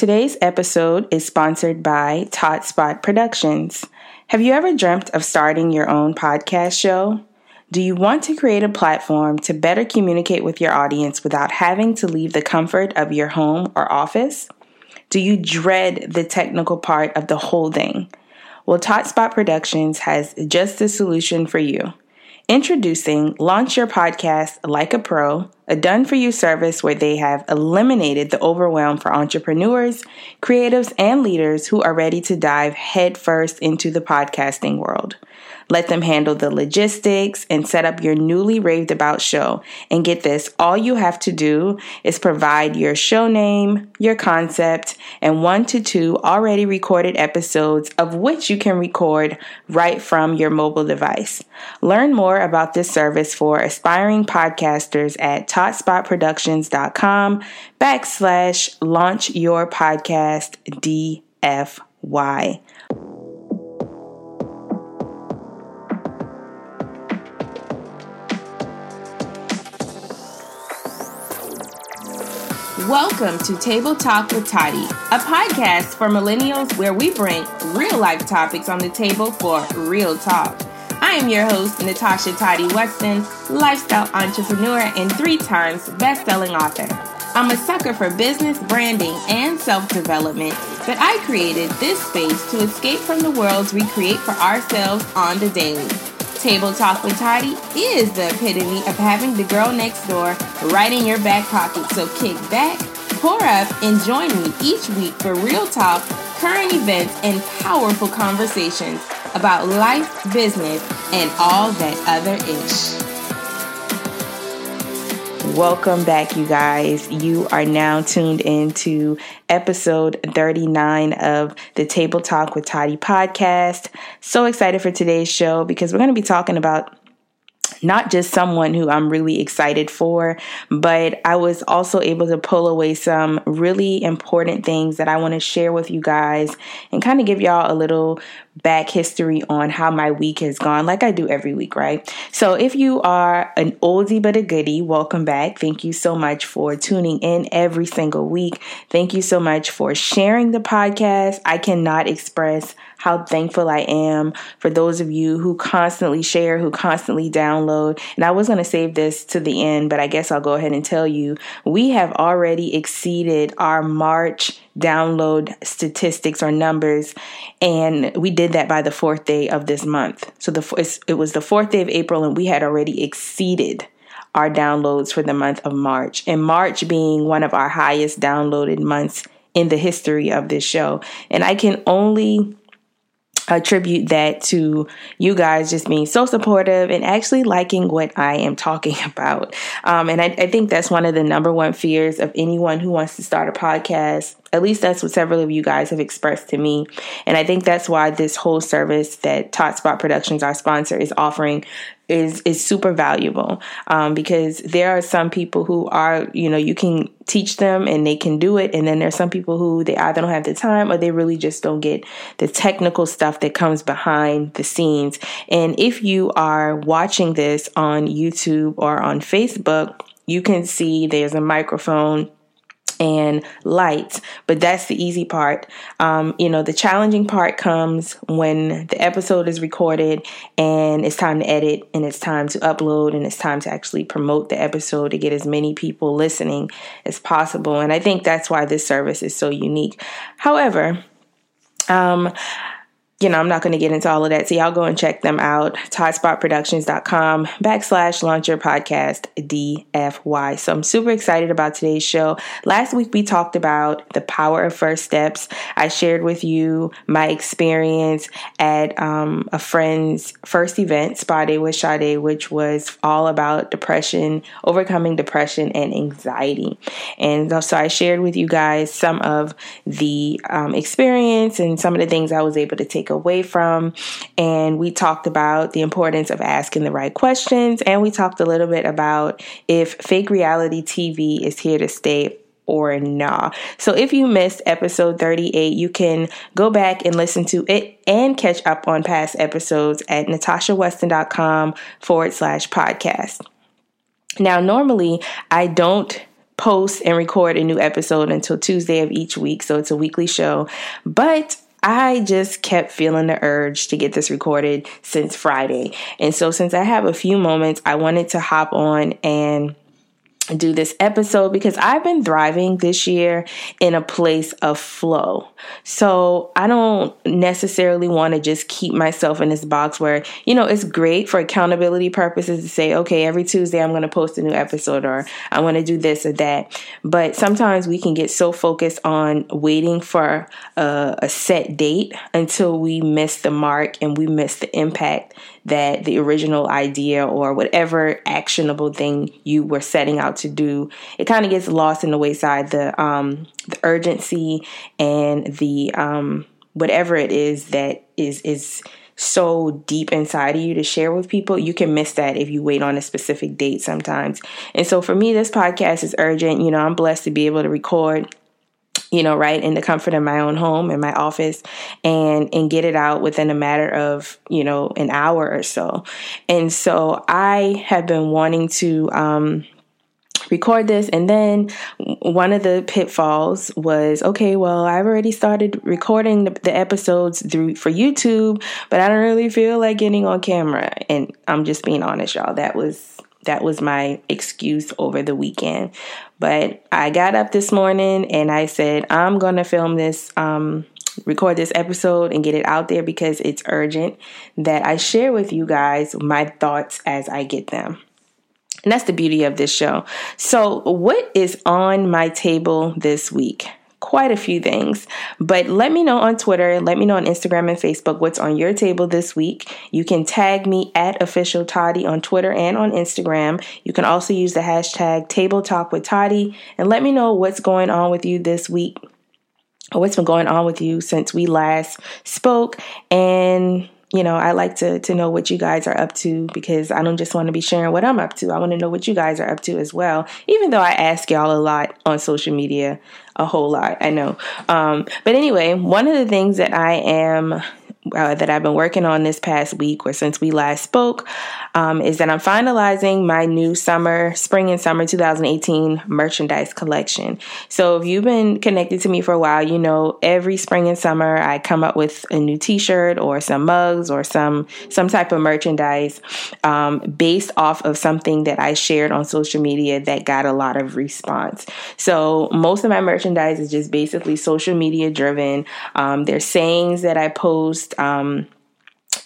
Today's episode is sponsored by Totspot Productions. Have you ever dreamt of starting your own podcast show? Do you want to create a platform to better communicate with your audience without having to leave the comfort of your home or office? Do you dread the technical part of the whole thing? Well, Totspot Productions has just the solution for you. Introducing Launch Your Podcast Like a Pro, a done for you service where they have eliminated the overwhelm for entrepreneurs, creatives, and leaders who are ready to dive headfirst into the podcasting world. Let them handle the logistics and set up your newly raved about show. And get this all you have to do is provide your show name, your concept, and one to two already recorded episodes of which you can record right from your mobile device. Learn more about this service for aspiring podcasters at totspotproductions.com backslash launch your podcast DFY. Welcome to Table Talk with Toddy, a podcast for millennials where we bring real life topics on the table for real talk. I am your host, Natasha Toddy Weston, lifestyle entrepreneur and three times best selling author. I'm a sucker for business, branding, and self development, but I created this space to escape from the worlds we create for ourselves on the daily. Table Talk with Toddy is the epitome of having the girl next door right in your back pocket. So kick back, pour up, and join me each week for real talk, current events, and powerful conversations about life, business, and all that other ish. Welcome back, you guys. You are now tuned into episode 39 of the Table Talk with Toddy podcast. So excited for today's show because we're going to be talking about not just someone who I'm really excited for, but I was also able to pull away some really important things that I want to share with you guys and kind of give y'all a little back history on how my week has gone, like I do every week, right? So, if you are an oldie but a goodie, welcome back. Thank you so much for tuning in every single week. Thank you so much for sharing the podcast. I cannot express how thankful I am for those of you who constantly share, who constantly download. And I was going to save this to the end, but I guess I'll go ahead and tell you we have already exceeded our March download statistics or numbers. And we did that by the fourth day of this month. So the it was the fourth day of april and we had already exceeded our downloads for the month of march. And march being one of our highest downloaded months in the history of this show. And i can only attribute that to you guys just being so supportive and actually liking what I am talking about. Um, and I, I think that's one of the number one fears of anyone who wants to start a podcast. At least that's what several of you guys have expressed to me. And I think that's why this whole service that Totspot Productions, our sponsor, is offering is is super valuable um, because there are some people who are you know you can teach them and they can do it. And then there's some people who they either don't have the time or they really just don't get the technical stuff that comes behind the scenes. And if you are watching this on YouTube or on Facebook you can see there's a microphone and lights. But that's the easy part. Um, you know, the challenging part comes when the episode is recorded and it's time to edit and it's time to upload and it's time to actually promote the episode to get as many people listening as possible. And I think that's why this service is so unique. However, um, you know, I'm not going to get into all of that. So y'all go and check them out. TotspotProductions.com backslash launch your podcast DFY. So I'm super excited about today's show. Last week we talked about the power of first steps. I shared with you my experience at um, a friend's first event, Spa Day with Sade, which was all about depression, overcoming depression and anxiety. And so I shared with you guys some of the um, experience and some of the things I was able to take away from. And we talked about the importance of asking the right questions. And we talked a little bit about if fake reality TV is here to stay or nah. So if you missed episode 38, you can go back and listen to it and catch up on past episodes at natashaweston.com forward slash podcast. Now, normally I don't post and record a new episode until Tuesday of each week. So it's a weekly show. But I just kept feeling the urge to get this recorded since Friday. And so, since I have a few moments, I wanted to hop on and do this episode because I've been thriving this year in a place of flow. So I don't necessarily want to just keep myself in this box where, you know, it's great for accountability purposes to say, okay, every Tuesday I'm going to post a new episode or I want to do this or that. But sometimes we can get so focused on waiting for a, a set date until we miss the mark and we miss the impact that the original idea or whatever actionable thing you were setting out to do, it kind of gets lost in the wayside. The um, the urgency and the um, whatever it is that is is so deep inside of you to share with people, you can miss that if you wait on a specific date sometimes. And so for me, this podcast is urgent. You know, I'm blessed to be able to record you know, right in the comfort of my own home in my office and and get it out within a matter of, you know, an hour or so. And so I have been wanting to um record this and then one of the pitfalls was okay well i've already started recording the, the, episodes through for youtube but i don't really feel like getting on camera and i'm just being honest y'all that was that was my excuse over the weekend. But I got up this morning and I said, I'm going to film this, um, record this episode and get it out there because it's urgent that I share with you guys my thoughts as I get them. And that's the beauty of this show. So, what is on my table this week? Quite a few things. But let me know on Twitter, let me know on Instagram and Facebook what's on your table this week. You can tag me at official Toddy on Twitter and on Instagram. You can also use the hashtag Table Talk with Toddy and let me know what's going on with you this week. Or what's been going on with you since we last spoke and you know, I like to to know what you guys are up to because I don't just want to be sharing what I'm up to. I want to know what you guys are up to as well. Even though I ask y'all a lot on social media, a whole lot, I know. Um, but anyway, one of the things that I am uh, that I've been working on this past week or since we last spoke um, is that I'm finalizing my new summer, spring and summer 2018 merchandise collection. So if you've been connected to me for a while, you know every spring and summer I come up with a new T-shirt or some mugs or some some type of merchandise um, based off of something that I shared on social media that got a lot of response. So most of my merchandise is just basically social media driven. Um, there's sayings that I post um,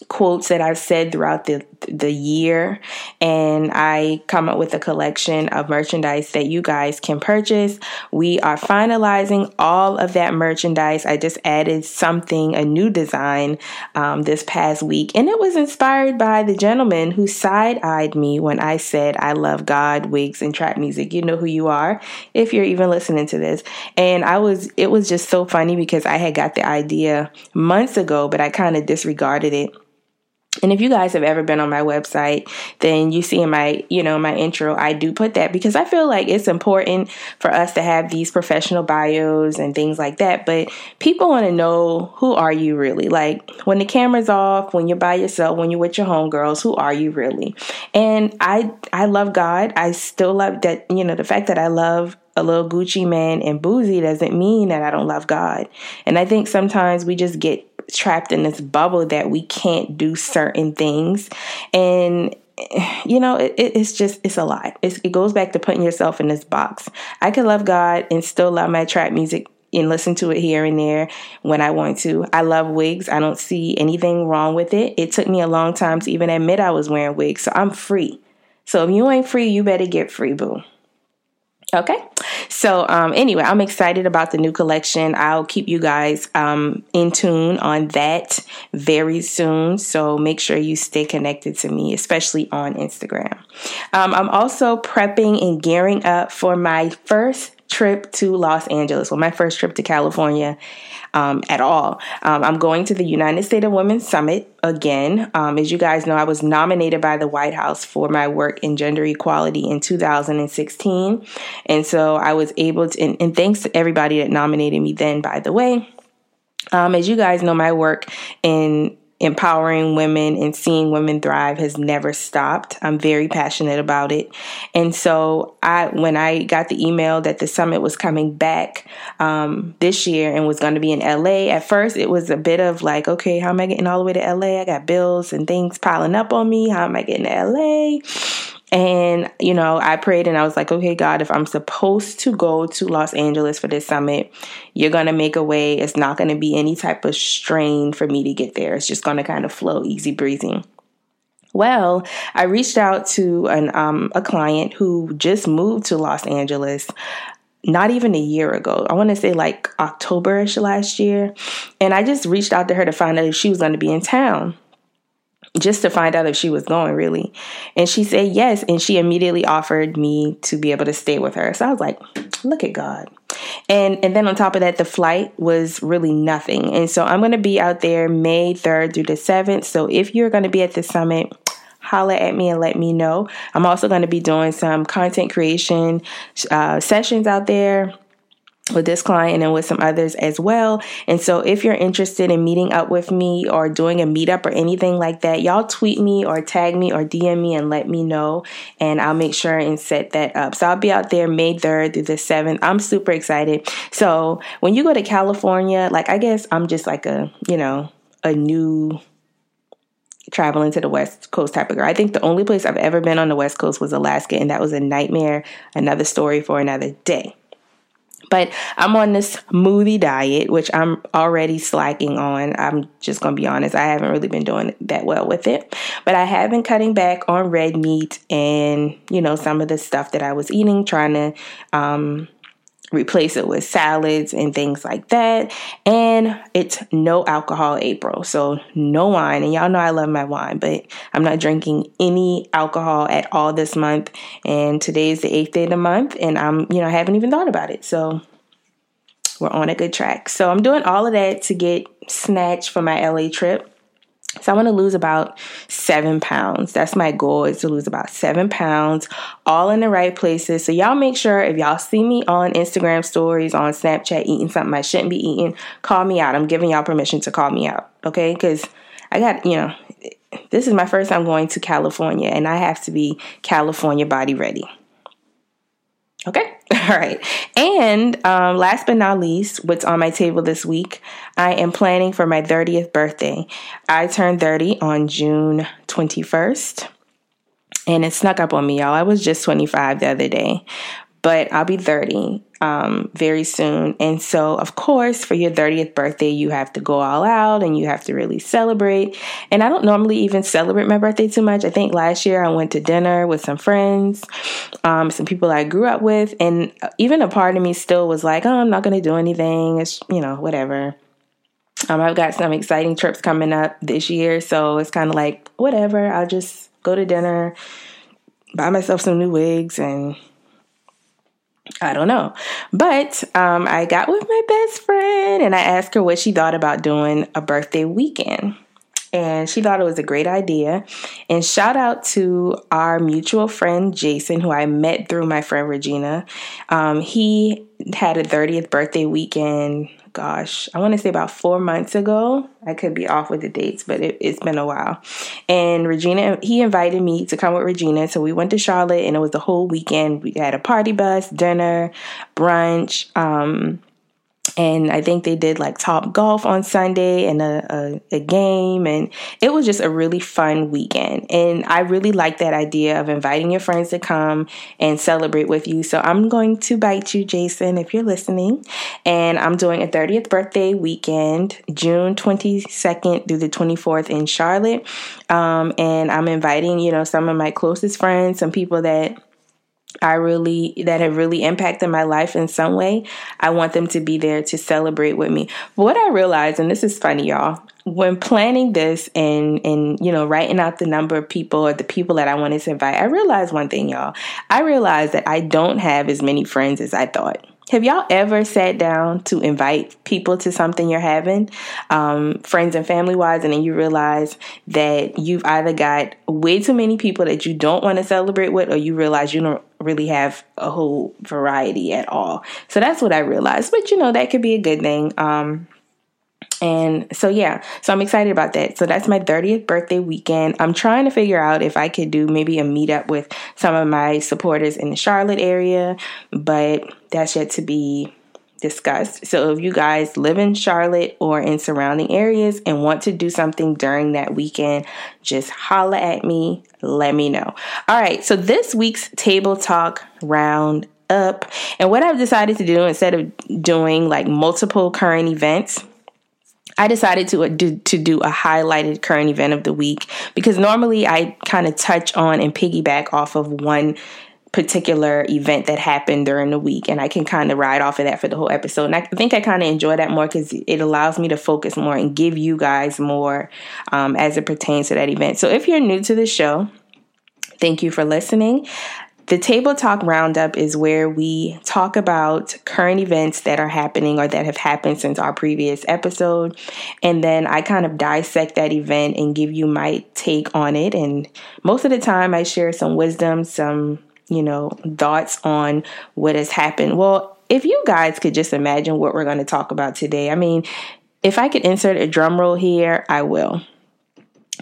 quotes that I've said throughout the the year and I come up with a collection of merchandise that you guys can purchase. We are finalizing all of that merchandise. I just added something, a new design um, this past week, and it was inspired by the gentleman who side eyed me when I said I love God, wigs, and trap music. You know who you are if you're even listening to this. And I was, it was just so funny because I had got the idea months ago, but I kind of disregarded it and if you guys have ever been on my website, then you see in my, you know, my intro, I do put that because I feel like it's important for us to have these professional bios and things like that. But people want to know who are you really? Like when the camera's off, when you're by yourself, when you're with your homegirls, who are you really? And I I love God. I still love that, you know, the fact that I love a little Gucci Mane and Boosie doesn't mean that I don't love God. And I think sometimes we just get trapped in this bubble that we can't do certain things and you know it, it's just it's a lot it's, it goes back to putting yourself in this box i can love god and still love my trap music and listen to it here and there when I want to. I love wigs. I don't see anything wrong with it. It took me a long time to even admit I was wearing wigs, so I'm free. So if you ain't free, you better get free, boo. Okay. So, um, anyway, I'm excited about the new collection. I'll keep you guys um, in tune on that very soon. So, make sure you stay connected to me, especially on Instagram. Um, I'm also prepping and gearing up for my first trip to Los Angeles, well, my first trip to California um, at all. Um, I'm going to the United States of Women Summit again. Um, as you guys know, I was nominated by the White House for my work in gender equality in 2016. And so I was able to, and, and thanks to everybody that nominated me then, by the way. Um, as you guys know, my work in empowering women and seeing women thrive has never stopped. I'm very passionate about it. And so I when I got the email that the summit was coming back um, this year and was going to be in LA, at first it was a bit of like, okay, how am I getting all the way to LA? I got bills and things piling up on me. How am I getting to LA? And, you know, I prayed and I was like, okay, God, if I'm supposed to go to Los Angeles for this summit, you're going to make a way. It's not going to be any type of strain for me to get there. It's just going to kind of flow easy breezy. Well, I reached out to an um, a client who just moved to Los Angeles not even a year ago. I want to say like Octoberish last year. And I just reached out to her to find out if she was going to be in town just to find out if she was going really. And she said yes. And she immediately offered me to be able to stay with her. So I was like, look at God. And and then on top of that, the flight was really nothing. And so I'm gonna be out there May 3rd through the 7th. So if you're gonna be at the summit, holla at me and let me know. I'm also to be doing some content creation uh, sessions out there with this client and with some others as well. And so if you're interested in meeting up with me or doing a meetup or anything like that, y'all tweet me or tag me or DM me and let me know and I'll make sure and set that up. So I'll be out there May 3rd through the 7th. I'm super excited. So when you go to California, like I guess I'm just like a, you know, a new traveling to the West Coast type of girl. I think the only place I've ever been on the West Coast was Alaska and that was a nightmare. Another story for another day. But I'm on this smoothie diet, which I'm already slacking on. I'm just going to be honest. I haven't really been doing that well with it. But I have been cutting back on red meat and, you know, some of the stuff that I was eating, trying to um, replace it with salads and things like that. And it's no alcohol April. So no wine. And y'all know I love my wine, but I'm not drinking any alcohol at all this month. And today is the eighth day of the month. And I'm, you know, I haven't even thought about it. So we're on a good track. So I'm doing all of that to get snatched for my LA trip. So I want to lose about seven pounds. That's my goal is to lose about seven pounds, all in the right places. So y'all make sure if y'all see me on Instagram stories, on Snapchat eating something I shouldn't be eating, call me out. I'm giving y'all permission to call me out. Okay? Because I got, you know, this is my first time going to California and I have to be California body ready. Okay. All right. And um, last but not least, what's on my table this week, I am planning for my 30th birthday. I turned 30 on June 21st. And it snuck up on me, y'all. I was just 25 the other day but I'll be 30 um, very soon. And so, of course, for your 30th birthday, you have to go all out and you have to really celebrate. And I don't normally even celebrate my birthday too much. I think last year I went to dinner with some friends, um, some people I grew up with, and even a part of me still was like, oh, I'm not going to do anything. It's, you know, whatever. Um, I've got some exciting trips coming up this year. So it's kind of like, whatever, I'll just go to dinner, buy myself some new wigs, and I don't know. But um, I got with my best friend and I asked her what she thought about doing a birthday weekend. And she thought it was a great idea. And shout out to our mutual friend Jason, who I met through my friend Regina. Um, he had a 30th birthday weekend gosh, I want to say about four months ago. I could be off with the dates, but it, has been a while. And Regina, he invited me to come with Regina. So we went to Charlotte and it was the whole weekend. We had a party bus, dinner, brunch. Um, and I think they did like Topgolf on Sunday and a, a, a, game, and it was just a really fun weekend. And I really like that idea of inviting your friends to come and celebrate with you. So I'm going to bite you, Jason, if you're listening. And I'm doing a 30th birthday weekend, June 22nd through the 24th in Charlotte. Um, and I'm inviting, you know, some of my closest friends, some people that I really that have really impacted my life in some way. I want them to be there to celebrate with me. What I realized, and this is funny, y'all, when planning this and and you know writing out the number of people or the people that I wanted to invite, I realized one thing, y'all. I realized that I don't have as many friends as I thought. Have y'all ever sat down to invite people to something you're having, um, friends and family wise, and then you realize that you've either got way too many people that you don't want to celebrate with, or you realize you don't really have a whole variety at all. So that's what I realized. But you know, that could be a good thing. Um, And so, yeah, so I'm excited about that. So, that's my 30th birthday weekend. I'm trying to figure out if I could do maybe a meetup with some of my supporters in the Charlotte area, but that's yet to be discussed. So, if you guys live in Charlotte or in surrounding areas and want to do something during that weekend, just holla at me, let me know. All right, so this week's table talk round up, and what I've decided to do instead of doing like multiple current events I decided to uh, to do a highlighted current event of the week because normally I kind of touch on and piggyback off of one particular event that happened during the week and I can kind of ride off of that for the whole episode. And I think I kind of enjoy that more because it allows me to focus more and give you guys more um, as it pertains to that event. So if you're new to the show, thank you for listening. The Table Talk Roundup is where we talk about current events that are happening or that have happened since our previous episode. And then I kind of dissect that event and give you my take on it. And most of the time, I share some wisdom, some, you know, thoughts on what has happened. Well, if you guys could just imagine what we're going to talk about today, I mean, if I could insert a drum roll here, I will.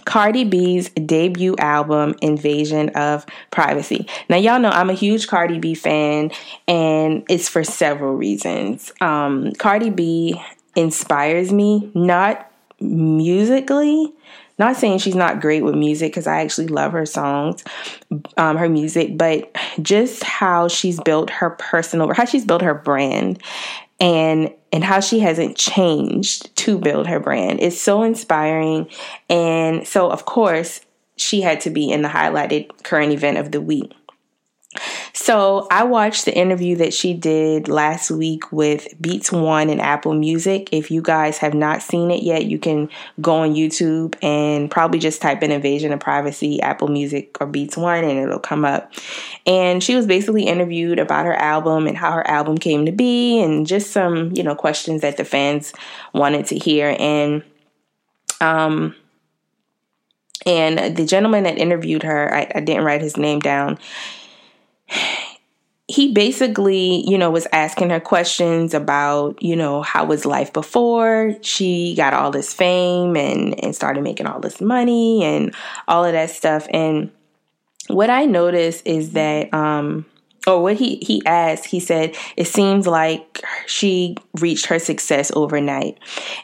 Cardi B's debut album, Invasion of Privacy. Now, y'all know I'm a huge Cardi B fan, and it's for several reasons. Um, Cardi B inspires me, not musically. Not saying she's not great with music because I actually love her songs, um, her music, but just how she's built her personal, how she's built her brand and and how she hasn't changed to build her brand is so inspiring and so of course she had to be in the highlighted current event of the week so I watched the interview that she did last week with Beats One and Apple Music. If you guys have not seen it yet, you can go on YouTube and probably just type in Invasion of Privacy, Apple Music, or Beats One, and it'll come up. And she was basically interviewed about her album and how her album came to be, and just some, you know, questions that the fans wanted to hear. And, um, and the gentleman that interviewed her, I, I didn't write his name down he basically, you know, was asking her questions about, you know, how was life before she got all this fame and and started making all this money and all of that stuff. And what I noticed is that um or what he he asked, he said it seems like she reached her success overnight.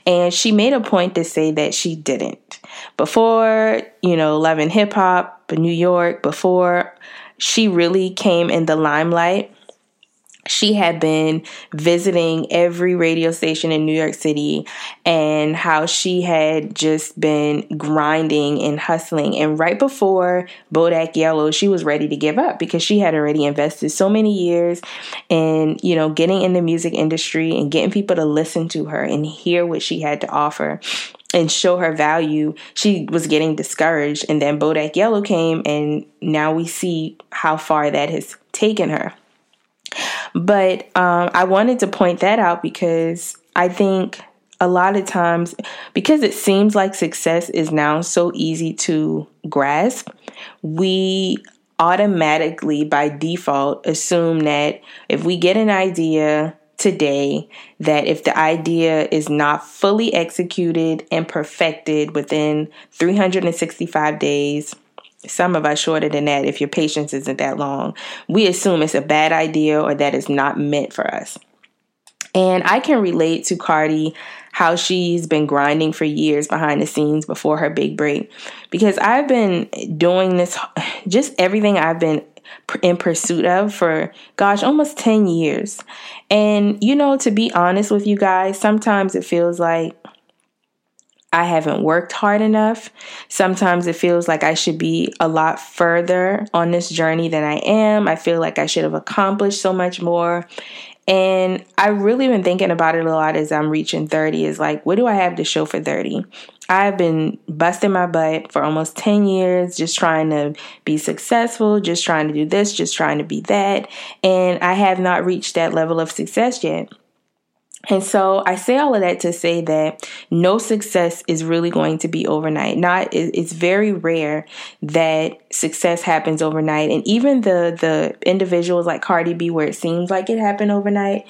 And she made a point to say that she didn't. Before, you know, loving Hip Hop, New York, before she really came in the limelight. She had been visiting every radio station in New York City and how she had just been grinding and hustling. And right before Bodak Yellow, she was ready to give up because she had already invested so many years in, you know, getting in the music industry and getting people to listen to her and hear what she had to offer and show her value, she was getting discouraged. And then Bodak Yellow came, and now we see how far that has taken her. But um, I wanted to point that out because I think a lot of times, because it seems like success is now so easy to grasp, we automatically by default assume that if we get an idea today that if the idea is not fully executed and perfected within 365 days, some of us shorter than that if your patience isn't that long, we assume it's a bad idea or that it's not meant for us. And I can relate to Cardi how she's been grinding for years behind the scenes before her big break because I've been doing this just everything I've been in pursuit of for gosh almost 10 years and you know to be honest with you guys sometimes it feels like I haven't worked hard enough. Sometimes it feels like I should be a lot further on this journey than I am. I feel like I should have accomplished so much more. And I've really been thinking about it a lot as I'm reaching 30 is like, what do I have to show for 30? I've been busting my butt for almost 10 years, just trying to be successful, just trying to do this, just trying to be that. And I have not reached that level of success yet. And so I say all of that to say that no success is really going to be overnight. Not it's very rare that success happens overnight. And even the the individuals like Cardi B where it seems like it happened overnight,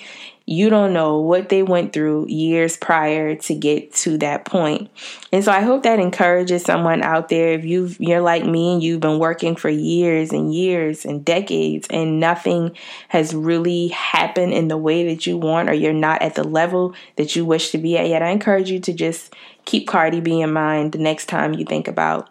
you don't know what they went through years prior to get to that point. And so I hope that encourages someone out there if you you're like me and you've been working for years and years and decades and nothing has really happened in the way that you want or you're not at the level that you wish to be at yet. I encourage you to just keep Cardi B in mind the next time you think about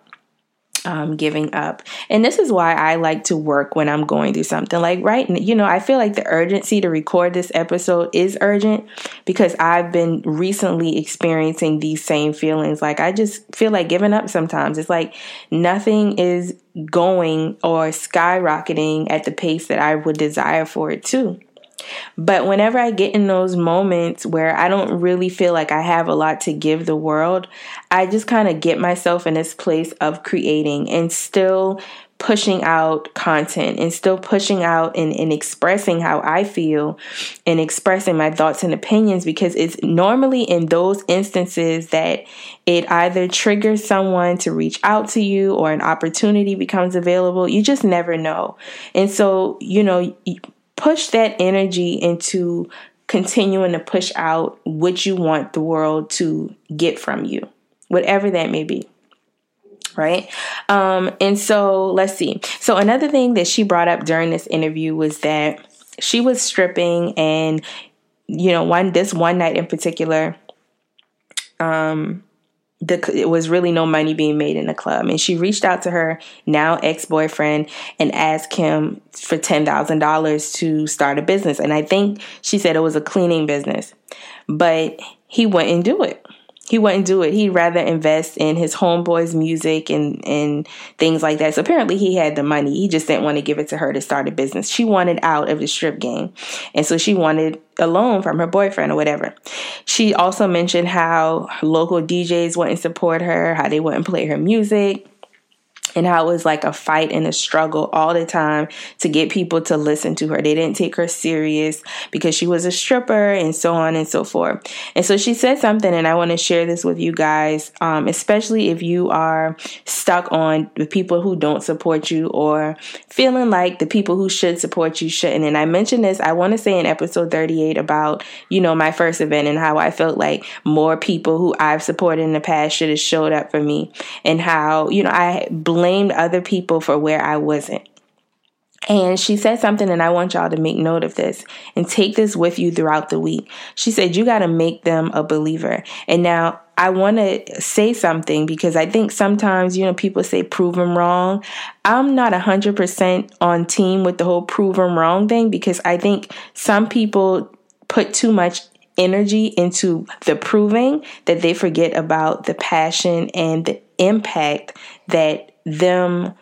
um, giving up. And this is why I like to work when I'm going through something. Like, right, you know, I feel like the urgency to record this episode is urgent because I've been recently experiencing these same feelings. Like, I just feel like giving up sometimes. It's like nothing is going or skyrocketing at the pace that I would desire for it to. But whenever I get in those moments where I don't really feel like I have a lot to give the world, I just kind of get myself in this place of creating and still pushing out content and still pushing out and, and expressing how I feel and expressing my thoughts and opinions because it's normally in those instances that it either triggers someone to reach out to you or an opportunity becomes available. You just never know. And so, you know, push that energy into continuing to push out what you want the world to get from you, whatever that may be. Right. Um, and so let's see. So, another thing that she brought up during this interview was that she was stripping, and, you know, one, this one night in particular, um, the it was really no money being made in the club. And she reached out to her now ex-boyfriend and asked him for $10,000 to start a business. And I think she said it was a cleaning business but he wouldn't do it he wouldn't do it. He'd rather invest in his homeboy's music and, and things like that. So apparently he had the money. He just didn't want to give it to her to start a business. She wanted out of the strip game. And so she wanted a loan from her boyfriend or whatever. She also mentioned how local DJs wouldn't support her, how they wouldn't play her music and how it was like a fight and a struggle all the time to get people to listen to her. They didn't take her serious because she was a stripper and so on and so forth. And so she said something, and I want to share this with you guys, um, especially if you are stuck on the people who don't support you or feeling like the people who should support you shouldn't. And I mentioned this, I want to say in episode 38 about, you know, my first event and how I felt like more people who I've supported in the past should have showed up for me and how, you know, I blamed other people for where I wasn't. And she said something, and I want y'all to make note of this and take this with you throughout the week. She said, You got to make them a believer. And now I want to say something because I think sometimes, you know, people say prove them wrong. I'm not 100% on team with the whole prove them wrong thing because I think some people put too much energy into the proving that they forget about the passion and the impact that them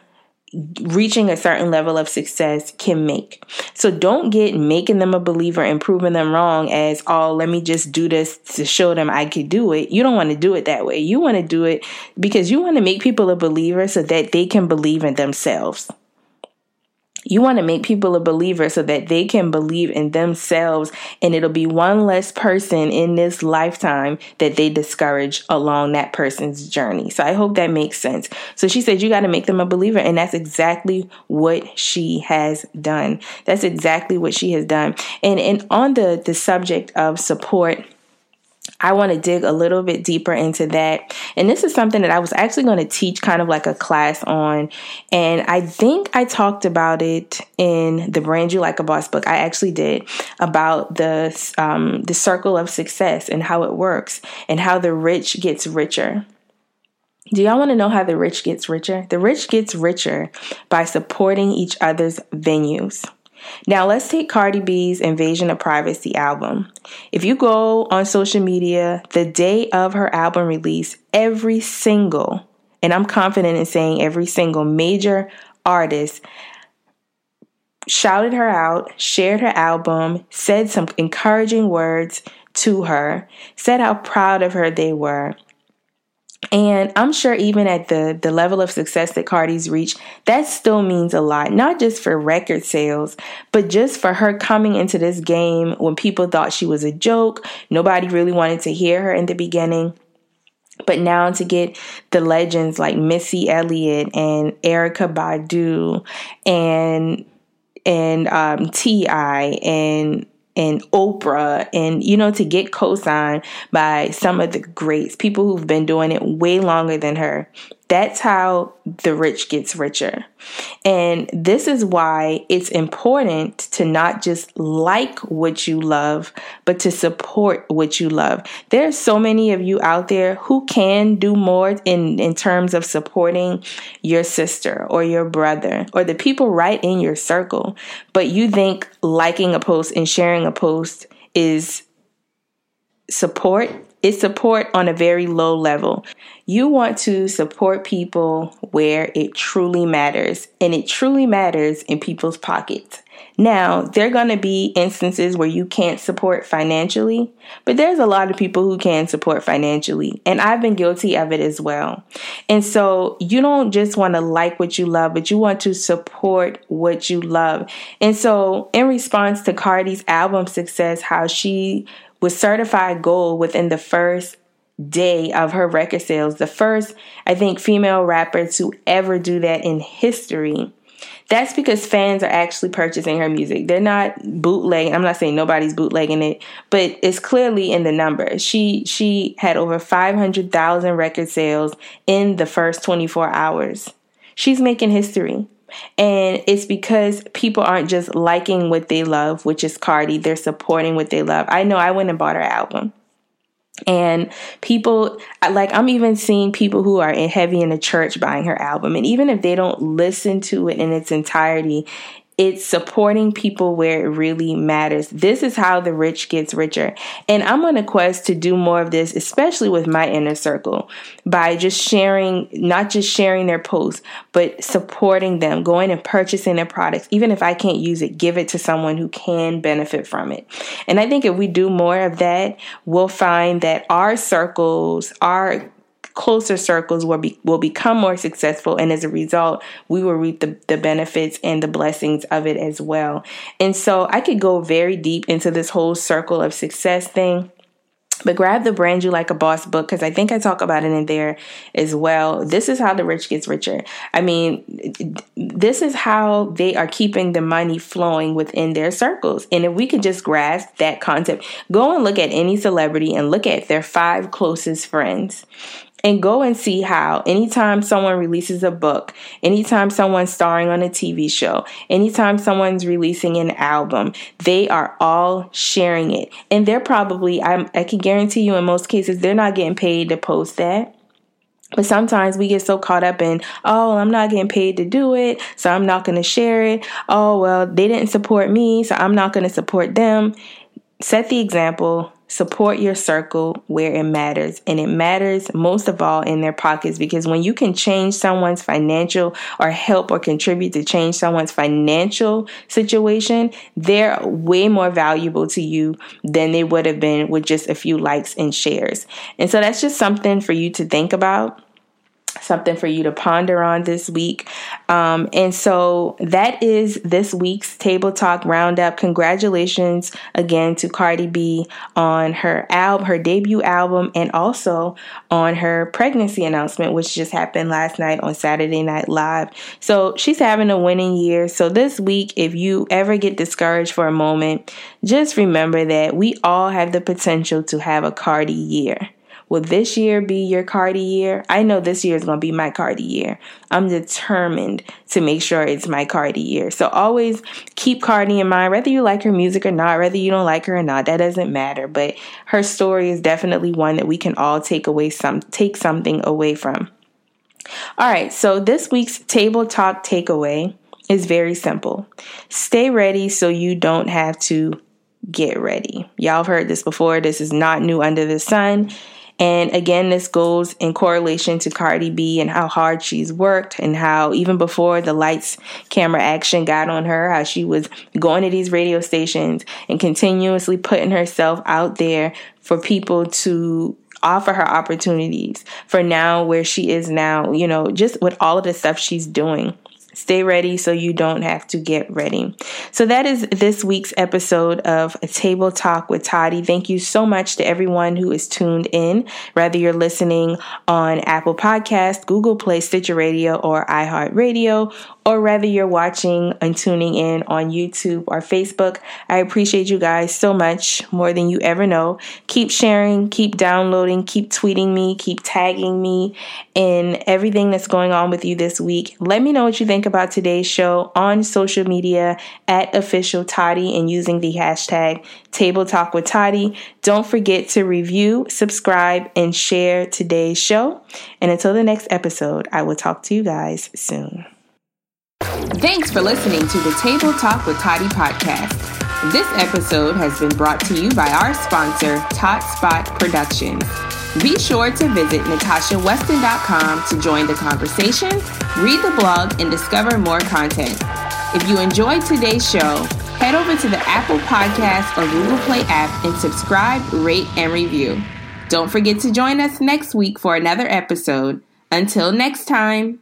reaching a certain level of success can make. So don't get making them a believer and proving them wrong as, oh, let me just do this to show them I could do it. You don't want to do it that way. You want to do it because you want to make people a believer so that they can believe in themselves. You want to make people a believer so that they can believe in themselves, and it'll be one less person in this lifetime that they discourage along that person's journey. So I hope that makes sense. So she said, You got to make them a believer, and that's exactly what she has done. That's exactly what she has done. And, and on the, the subject of support, I want to dig a little bit deeper into that. And this is something that I was actually going to teach kind of like a class on. And I think I talked about it in the Brand You Like a Boss book. I actually did about the, um, the circle of success and how it works and how the rich gets richer. Do y'all want to know how the rich gets richer? The rich gets richer by supporting each other's venues. Now let's take Cardi B's Invasion of Privacy album. If you go on social media the day of her album release, every single, and I'm confident in saying every single major artist shouted her out, shared her album, said some encouraging words to her, said how proud of her they were, and I'm sure even at the the level of success that Cardi's reached, that still means a lot, not just for record sales, but just for her coming into this game when people thought she was a joke. Nobody really wanted to hear her in the beginning. But now to get the legends like Missy Elliott and Erykah Badu and and um, T.I. and and Oprah and you know to get co-signed by some of the greats, people who've been doing it way longer than her. That's how the rich gets richer. And this is why it's important to not just like what you love, but to support what you love. There are so many of you out there who can do more in, in terms of supporting your sister or your brother or the people right in your circle. But you think liking a post and sharing a post is support support on a very low level. You want to support people where it truly matters, and it truly matters in people's pockets. Now, there are going to be instances where you can't support financially, but there's a lot of people who can support financially, and I've been guilty of it as well. And so, you don't just want to like what you love, but you want to support what you love. And so, in response to Cardi's album success, how she was certified gold within the first day of her record sales. The first, I think, female rapper to ever do that in history. That's because fans are actually purchasing her music. They're not bootlegging. I'm not saying nobody's bootlegging it, but it's clearly in the numbers. She she had over 500,000 record sales in the first 24 hours. She's making history. And it's because people aren't just liking what they love, which is Cardi, they're supporting what they love. I know I went and bought her album. And people, like, I'm even seeing people who are in heavy in the church buying her album. And even if they don't listen to it in its entirety, it's supporting people where it really matters. This is how the rich gets richer. And I'm on a quest to do more of this, especially with my inner circle, by just sharing, not just sharing their posts, but supporting them, going and purchasing their products. Even if I can't use it, give it to someone who can benefit from it. And I think if we do more of that, we'll find that our circles, our closer circles will be will become more successful and as a result we will reap the, the benefits and the blessings of it as well and so i could go very deep into this whole circle of success thing but grab the brand you like a boss book because I think I talk about it in there as well. This is how the rich gets richer. I mean, this is how they are keeping the money flowing within their circles. And if we could just grasp that concept, go and look at any celebrity and look at their five closest friends and go and see how anytime someone releases a book, anytime someone's starring on a TV show, anytime someone's releasing an album, they are all sharing it. And they're probably, I'm, I can guarantee you in most cases, they're not getting paid to post that. But sometimes we get so caught up in, oh, I'm not getting paid to do it, so I'm not going to share it. Oh, well, they didn't support me, so I'm not going to support them. Set the example, Support your circle where it matters. And it matters most of all in their pockets because when you can change someone's financial or help or contribute to change someone's financial situation, they're way more valuable to you than they would have been with just a few likes and shares. And so that's just something for you to think about something for you to ponder on this week. Um, and so that is this week's Table Talk Roundup. Congratulations again to Cardi B on her album, her debut album, and also on her pregnancy announcement, which just happened last night on Saturday Night Live. So she's having a winning year. So this week, if you ever get discouraged for a moment, just remember that we all have the potential to have a Cardi year. Will this year be your Cardi year? I know this year is going to be my Cardi year. I'm determined to make sure it's my Cardi year. So always keep Cardi in mind, whether you like her music or not, whether you don't like her or not, that doesn't matter. But her story is definitely one that we can all take away some, take something away from. All right. So this week's table talk takeaway is very simple. Stay ready so you don't have to get ready. Y'all have heard this before. This is not new under the sun. And again, this goes in correlation to Cardi B and how hard she's worked and how even before the lights, camera action got on her, how she was going to these radio stations and continuously putting herself out there for people to offer her opportunities for now where she is now, you know, just with all of the stuff she's doing. Stay ready so you don't have to get ready. So that is this week's episode of a Table Talk with Toddy. Thank you so much to everyone who is tuned in, whether you're listening on Apple Podcast, Google Play, Stitcher Radio, or iHeartRadio, or whether you're watching and tuning in on YouTube or Facebook. I appreciate you guys so much, more than you ever know. Keep sharing, keep downloading, keep tweeting me, keep tagging me in everything that's going on with you this week. Let me know what you about today's show on social media at official Toddy and using the hashtag Table Talk with Toddy. Don't forget to review, subscribe, and share today's show. And until the next episode, I will talk to you guys soon. Thanks for listening to the Table Talk with Toddy podcast. This episode has been brought to you by our sponsor, Tot Spot Productions. Be sure to visit natashaweston.com to join the conversation, read the blog, and discover more content. If you enjoyed today's show, head over to the Apple Podcast or Google Play app and subscribe, rate, and review. Don't forget to join us next week for another episode. Until next time.